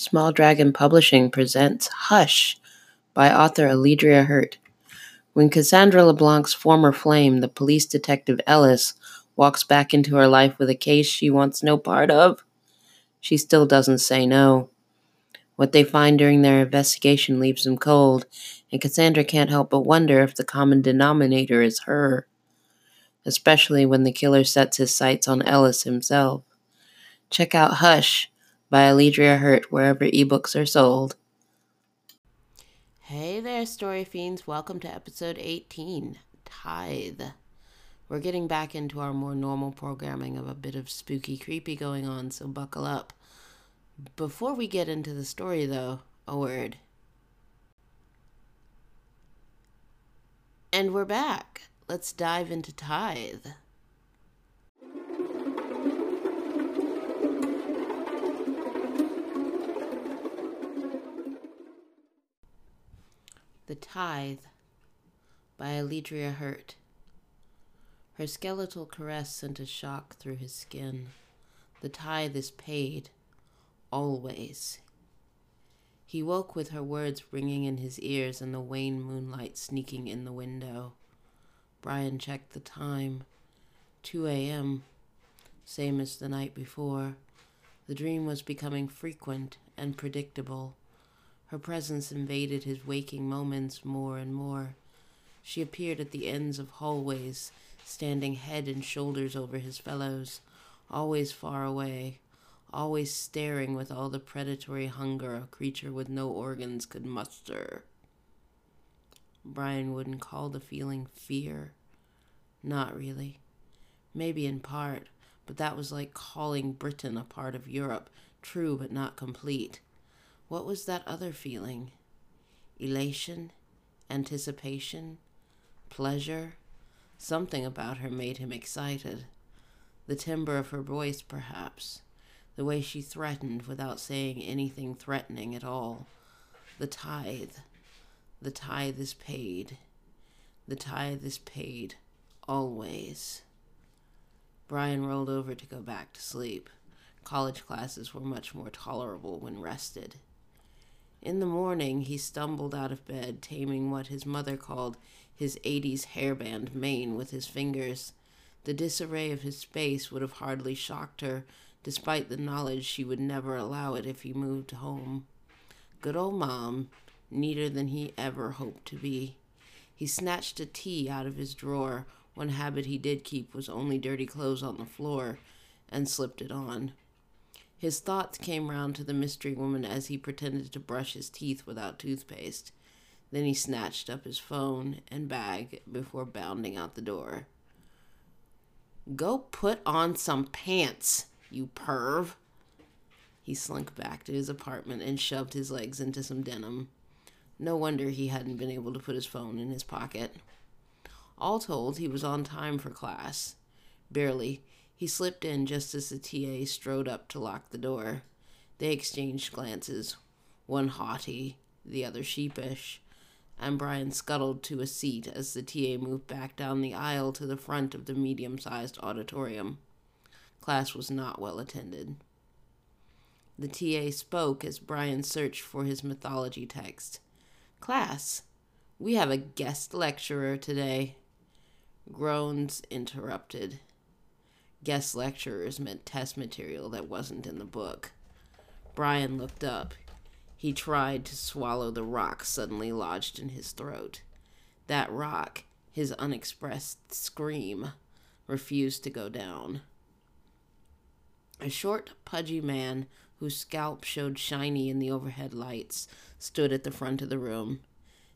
Small Dragon Publishing presents Hush by author Alledria Hurt. When Cassandra LeBlanc's former flame, the police detective Ellis, walks back into her life with a case she wants no part of, she still doesn't say no. What they find during their investigation leaves them cold, and Cassandra can't help but wonder if the common denominator is her, especially when the killer sets his sights on Ellis himself. Check out Hush by Alledria Hurt wherever ebooks are sold. Hey there, Story Fiends. Welcome to episode 18 Tithe. We're getting back into our more normal programming of a bit of spooky, creepy going on, so buckle up. Before we get into the story, though, a word. And we're back. Let's dive into Tithe. The Tithe by Alledria Hurt. Her skeletal caress sent a shock through his skin. The tithe is paid. Always. He woke with her words ringing in his ears and the wan moonlight sneaking in the window. Brian checked the time. 2 a.m. Same as the night before. The dream was becoming frequent and predictable. Her presence invaded his waking moments more and more. She appeared at the ends of hallways, standing head and shoulders over his fellows, always far away, always staring with all the predatory hunger a creature with no organs could muster. Brian wouldn't call the feeling fear. Not really. Maybe in part, but that was like calling Britain a part of Europe, true but not complete. What was that other feeling? Elation? Anticipation? Pleasure? Something about her made him excited. The timbre of her voice, perhaps. The way she threatened without saying anything threatening at all. The tithe. The tithe is paid. The tithe is paid. Always. Brian rolled over to go back to sleep. College classes were much more tolerable when rested. In the morning, he stumbled out of bed, taming what his mother called his 80s hairband mane with his fingers. The disarray of his space would have hardly shocked her, despite the knowledge she would never allow it if he moved home. Good old mom, neater than he ever hoped to be. He snatched a tee out of his drawer. One habit he did keep was only dirty clothes on the floor, and slipped it on. His thoughts came round to the mystery woman as he pretended to brush his teeth without toothpaste. Then he snatched up his phone and bag before bounding out the door. Go put on some pants, you perv. He slunk back to his apartment and shoved his legs into some denim. No wonder he hadn't been able to put his phone in his pocket. All told, he was on time for class. Barely. He slipped in just as the TA strode up to lock the door. They exchanged glances, one haughty, the other sheepish, and Brian scuttled to a seat as the TA moved back down the aisle to the front of the medium sized auditorium. Class was not well attended. The TA spoke as Brian searched for his mythology text. Class, we have a guest lecturer today. Groans interrupted guest lecturers meant test material that wasn't in the book. Brian looked up. He tried to swallow the rock suddenly lodged in his throat. That rock, his unexpressed scream, refused to go down. A short, pudgy man whose scalp showed shiny in the overhead lights stood at the front of the room.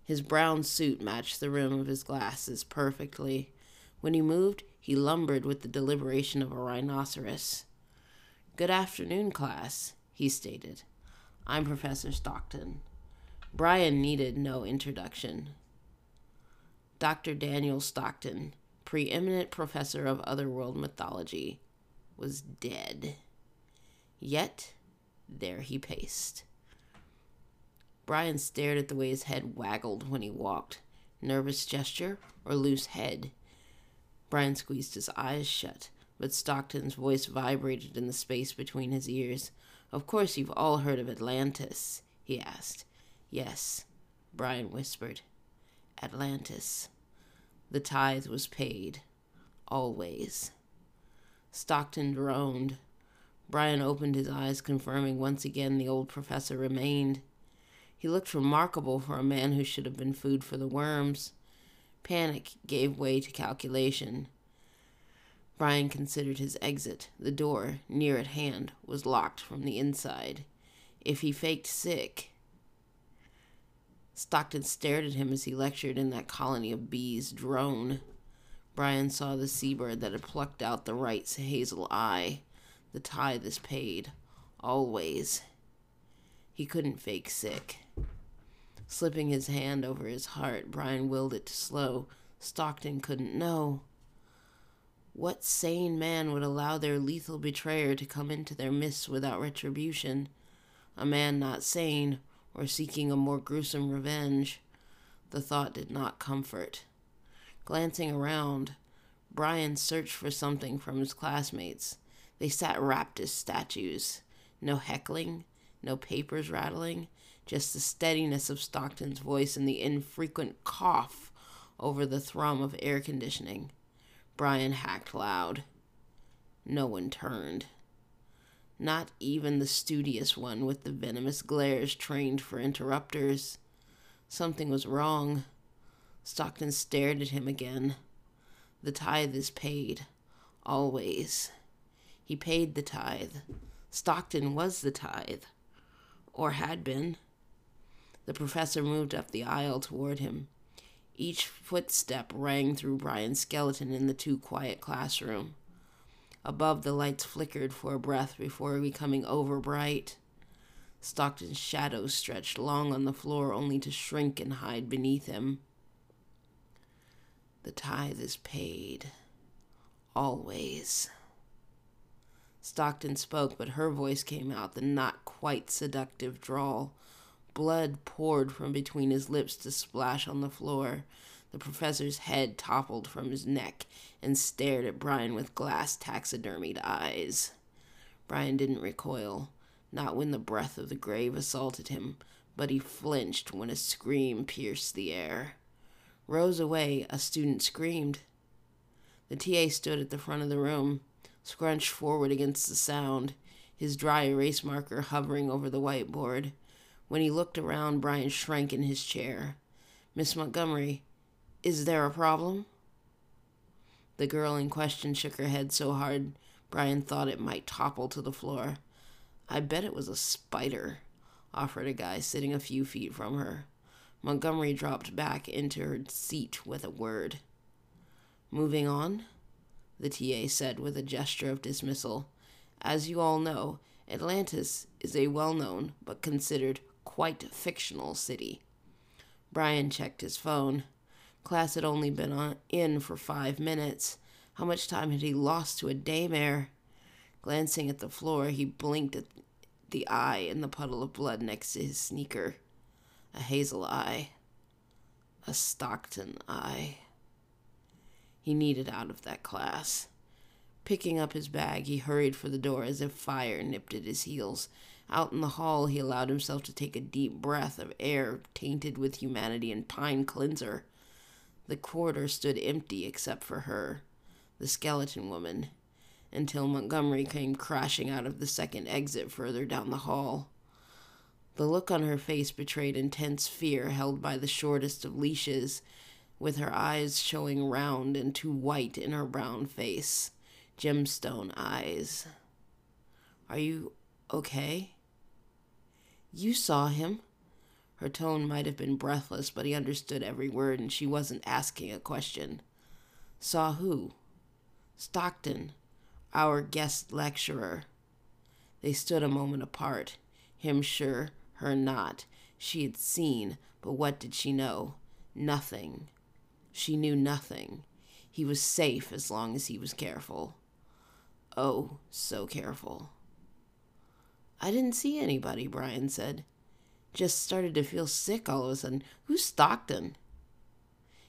His brown suit matched the rim of his glasses perfectly. When he moved, he lumbered with the deliberation of a rhinoceros. Good afternoon, class, he stated. I'm Professor Stockton. Brian needed no introduction. Dr. Daniel Stockton, preeminent professor of otherworld mythology, was dead. Yet, there he paced. Brian stared at the way his head waggled when he walked. Nervous gesture or loose head? Brian squeezed his eyes shut, but Stockton's voice vibrated in the space between his ears. Of course you've all heard of Atlantis, he asked. Yes, Brian whispered. Atlantis. The tithe was paid. Always. Stockton droned. Brian opened his eyes, confirming once again the old professor remained. He looked remarkable for a man who should have been food for the worms. Panic gave way to calculation. Brian considered his exit. The door, near at hand, was locked from the inside. If he faked sick. Stockton stared at him as he lectured in that colony of bees drone. Brian saw the seabird that had plucked out the right hazel eye. The tithe is paid. Always. He couldn't fake sick. Slipping his hand over his heart, Brian willed it to slow. Stockton couldn't know. What sane man would allow their lethal betrayer to come into their midst without retribution? A man not sane, or seeking a more gruesome revenge. The thought did not comfort. Glancing around, Brian searched for something from his classmates. They sat wrapped as statues. No heckling, no papers rattling, just the steadiness of Stockton's voice and the infrequent cough over the thrum of air conditioning. Brian hacked loud. No one turned. Not even the studious one with the venomous glares trained for interrupters. Something was wrong. Stockton stared at him again. The tithe is paid. Always. He paid the tithe. Stockton was the tithe. Or had been. The professor moved up the aisle toward him. Each footstep rang through Brian's skeleton in the too quiet classroom. Above, the lights flickered for a breath before becoming overbright. Stockton's shadow stretched long on the floor only to shrink and hide beneath him. The tithe is paid. Always. Stockton spoke, but her voice came out, the not quite seductive drawl. Blood poured from between his lips to splash on the floor. The professor's head toppled from his neck and stared at Brian with glass taxidermied eyes. Brian didn't recoil, not when the breath of the grave assaulted him, but he flinched when a scream pierced the air. Rows away, a student screamed. The TA stood at the front of the room, scrunched forward against the sound, his dry erase marker hovering over the whiteboard. When he looked around, Brian shrank in his chair. Miss Montgomery, is there a problem? The girl in question shook her head so hard Brian thought it might topple to the floor. I bet it was a spider, offered a guy sitting a few feet from her. Montgomery dropped back into her seat with a word. Moving on, the TA said with a gesture of dismissal. As you all know, Atlantis is a well known but considered quite fictional city. Brian checked his phone. Class had only been on, in for five minutes. How much time had he lost to a daymare? Glancing at the floor, he blinked at the eye in the puddle of blood next to his sneaker a hazel eye, a Stockton eye. He needed out of that class. Picking up his bag, he hurried for the door as if fire nipped at his heels. Out in the hall, he allowed himself to take a deep breath of air tainted with humanity and pine cleanser. The corridor stood empty except for her, the skeleton woman, until Montgomery came crashing out of the second exit further down the hall. The look on her face betrayed intense fear held by the shortest of leashes, with her eyes showing round and too white in her brown face. Gemstone eyes. Are you okay? You saw him. Her tone might have been breathless, but he understood every word, and she wasn't asking a question. Saw who? Stockton, our guest lecturer. They stood a moment apart, him sure, her not. She had seen, but what did she know? Nothing. She knew nothing. He was safe as long as he was careful. Oh, so careful. I didn't see anybody, Brian said. Just started to feel sick all of a sudden. Who's Stockton?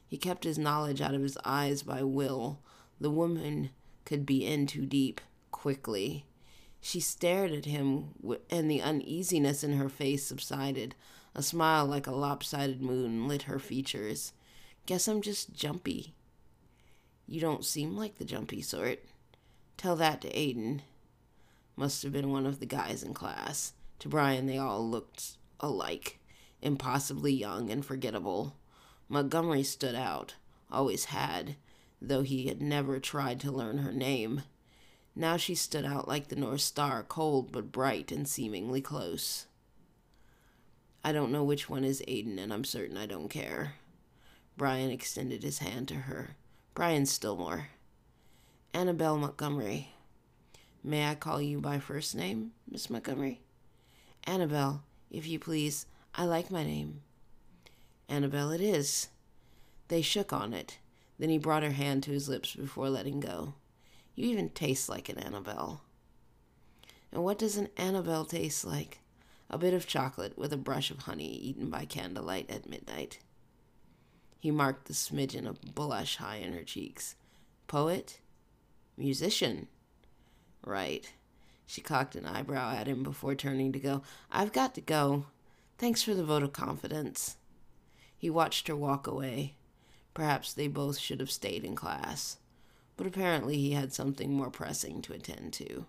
He kept his knowledge out of his eyes by will. The woman could be in too deep, quickly. She stared at him, and the uneasiness in her face subsided. A smile like a lopsided moon lit her features. Guess I'm just jumpy. You don't seem like the jumpy sort. Tell that to Aiden. Must have been one of the guys in class. To Brian, they all looked alike, impossibly young and forgettable. Montgomery stood out, always had, though he had never tried to learn her name. Now she stood out like the North Star, cold but bright and seemingly close. I don't know which one is Aiden, and I'm certain I don't care. Brian extended his hand to her. Brian Stillmore. Annabelle Montgomery. May I call you by first name, Miss Montgomery? Annabelle, if you please. I like my name. Annabelle it is. They shook on it. Then he brought her hand to his lips before letting go. You even taste like an Annabelle. And what does an Annabelle taste like? A bit of chocolate with a brush of honey eaten by candlelight at midnight. He marked the smidgen of blush high in her cheeks. Poet? Musician? Right. She cocked an eyebrow at him before turning to go. I've got to go. Thanks for the vote of confidence. He watched her walk away. Perhaps they both should have stayed in class, but apparently he had something more pressing to attend to.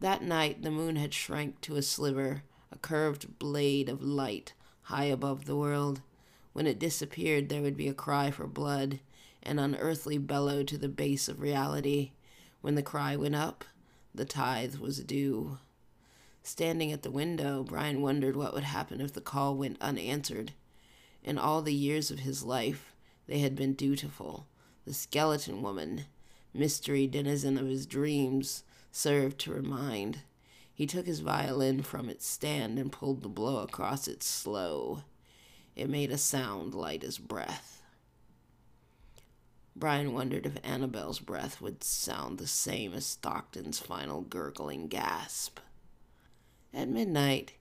That night the moon had shrank to a sliver, a curved blade of light high above the world. When it disappeared, there would be a cry for blood, an unearthly bellow to the base of reality. When the cry went up, the tithe was due. Standing at the window, Brian wondered what would happen if the call went unanswered. In all the years of his life, they had been dutiful. The skeleton woman, mystery denizen of his dreams, served to remind. He took his violin from its stand and pulled the blow across it slow. It made a sound light as breath. Brian wondered if Annabelle's breath would sound the same as Stockton's final gurgling gasp. At midnight,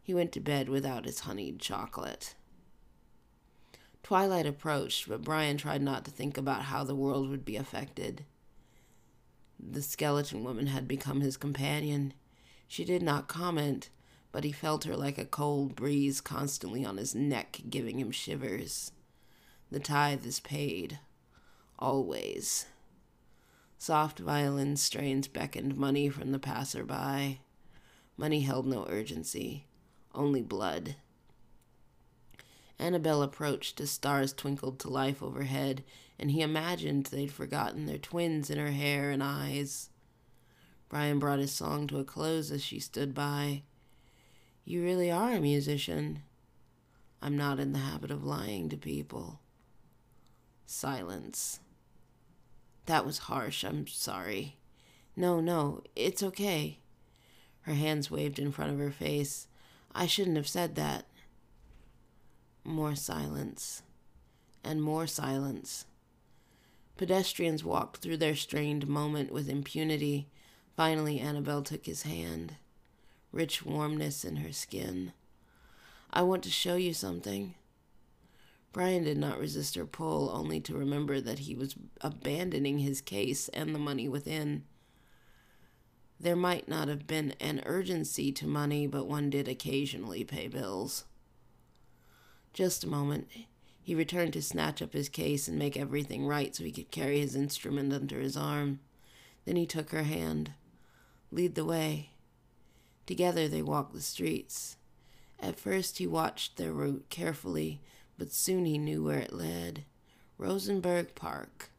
he went to bed without his honeyed chocolate. Twilight approached, but Brian tried not to think about how the world would be affected. The skeleton woman had become his companion. She did not comment, but he felt her like a cold breeze constantly on his neck, giving him shivers. The tithe is paid always. Soft violin strains beckoned money from the passerby. Money held no urgency, only blood. Annabelle approached as stars twinkled to life overhead, and he imagined they'd forgotten their twins in her hair and eyes. Brian brought his song to a close as she stood by. You really are a musician. I'm not in the habit of lying to people. Silence. That was harsh. I'm sorry. No, no, it's okay. Her hands waved in front of her face. I shouldn't have said that. More silence. And more silence. Pedestrians walked through their strained moment with impunity. Finally, Annabelle took his hand. Rich warmness in her skin. I want to show you something. Brian did not resist her pull, only to remember that he was abandoning his case and the money within. There might not have been an urgency to money, but one did occasionally pay bills. Just a moment. He returned to snatch up his case and make everything right so he could carry his instrument under his arm. Then he took her hand. Lead the way. Together they walked the streets. At first he watched their route carefully, but soon he knew where it led Rosenberg Park.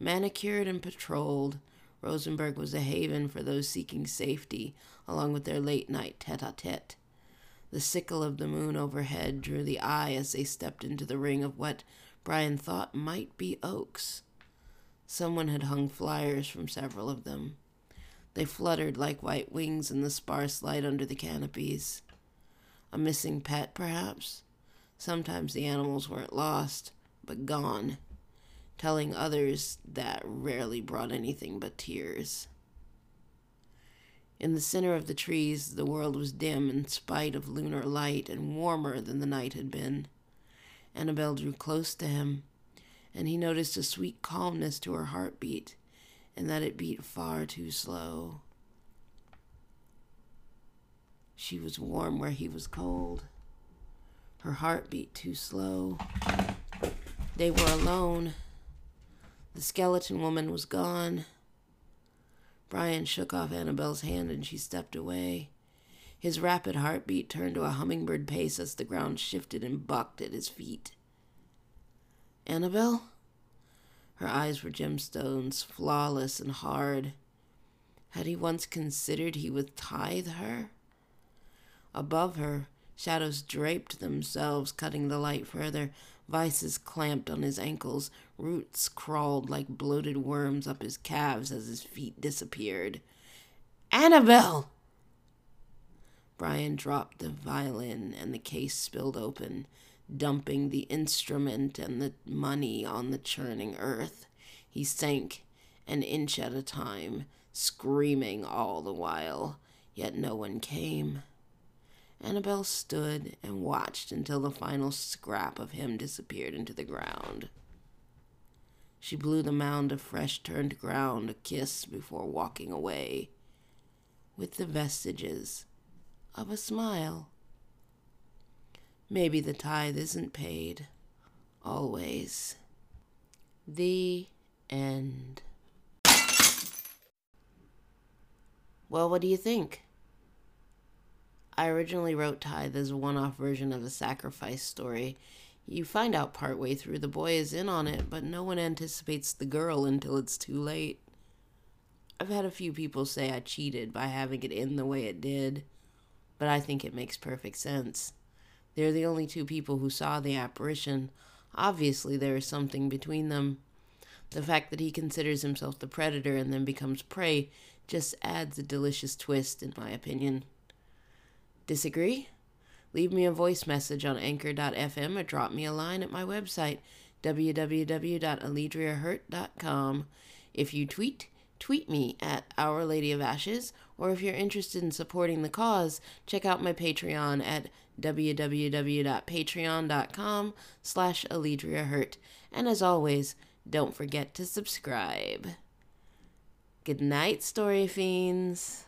Manicured and patrolled, Rosenberg was a haven for those seeking safety, along with their late night tete a tete. The sickle of the moon overhead drew the eye as they stepped into the ring of what Brian thought might be oaks. Someone had hung flyers from several of them. They fluttered like white wings in the sparse light under the canopies. A missing pet, perhaps? Sometimes the animals weren't lost, but gone, telling others that rarely brought anything but tears. In the center of the trees, the world was dim in spite of lunar light and warmer than the night had been. Annabelle drew close to him, and he noticed a sweet calmness to her heartbeat, and that it beat far too slow. She was warm where he was cold. Her heart beat too slow. They were alone. The skeleton woman was gone. Brian shook off Annabelle's hand and she stepped away. His rapid heartbeat turned to a hummingbird pace as the ground shifted and bucked at his feet. Annabelle? Her eyes were gemstones, flawless and hard. Had he once considered he would tithe her? Above her, shadows draped themselves, cutting the light further. Vices clamped on his ankles. Roots crawled like bloated worms up his calves as his feet disappeared. Annabelle! Brian dropped the violin and the case spilled open dumping the instrument and the money on the churning earth. He sank an inch at a time, screaming all the while, yet no one came. Annabelle stood and watched until the final scrap of him disappeared into the ground. She blew the mound of fresh turned ground a kiss before walking away, with the vestiges of a smile. Maybe the tithe isn't paid. Always. The end. Well, what do you think? I originally wrote Tithe as a one off version of a sacrifice story. You find out partway through the boy is in on it, but no one anticipates the girl until it's too late. I've had a few people say I cheated by having it in the way it did, but I think it makes perfect sense. They're the only two people who saw the apparition. Obviously, there is something between them. The fact that he considers himself the predator and then becomes prey just adds a delicious twist, in my opinion. Disagree? Leave me a voice message on anchor.fm or drop me a line at my website, www.alledriahurt.com. If you tweet, tweet me at Our Lady of Ashes, or if you're interested in supporting the cause, check out my Patreon at www.patreon.com slash alledriahurt. And as always, don't forget to subscribe. Good night, story fiends.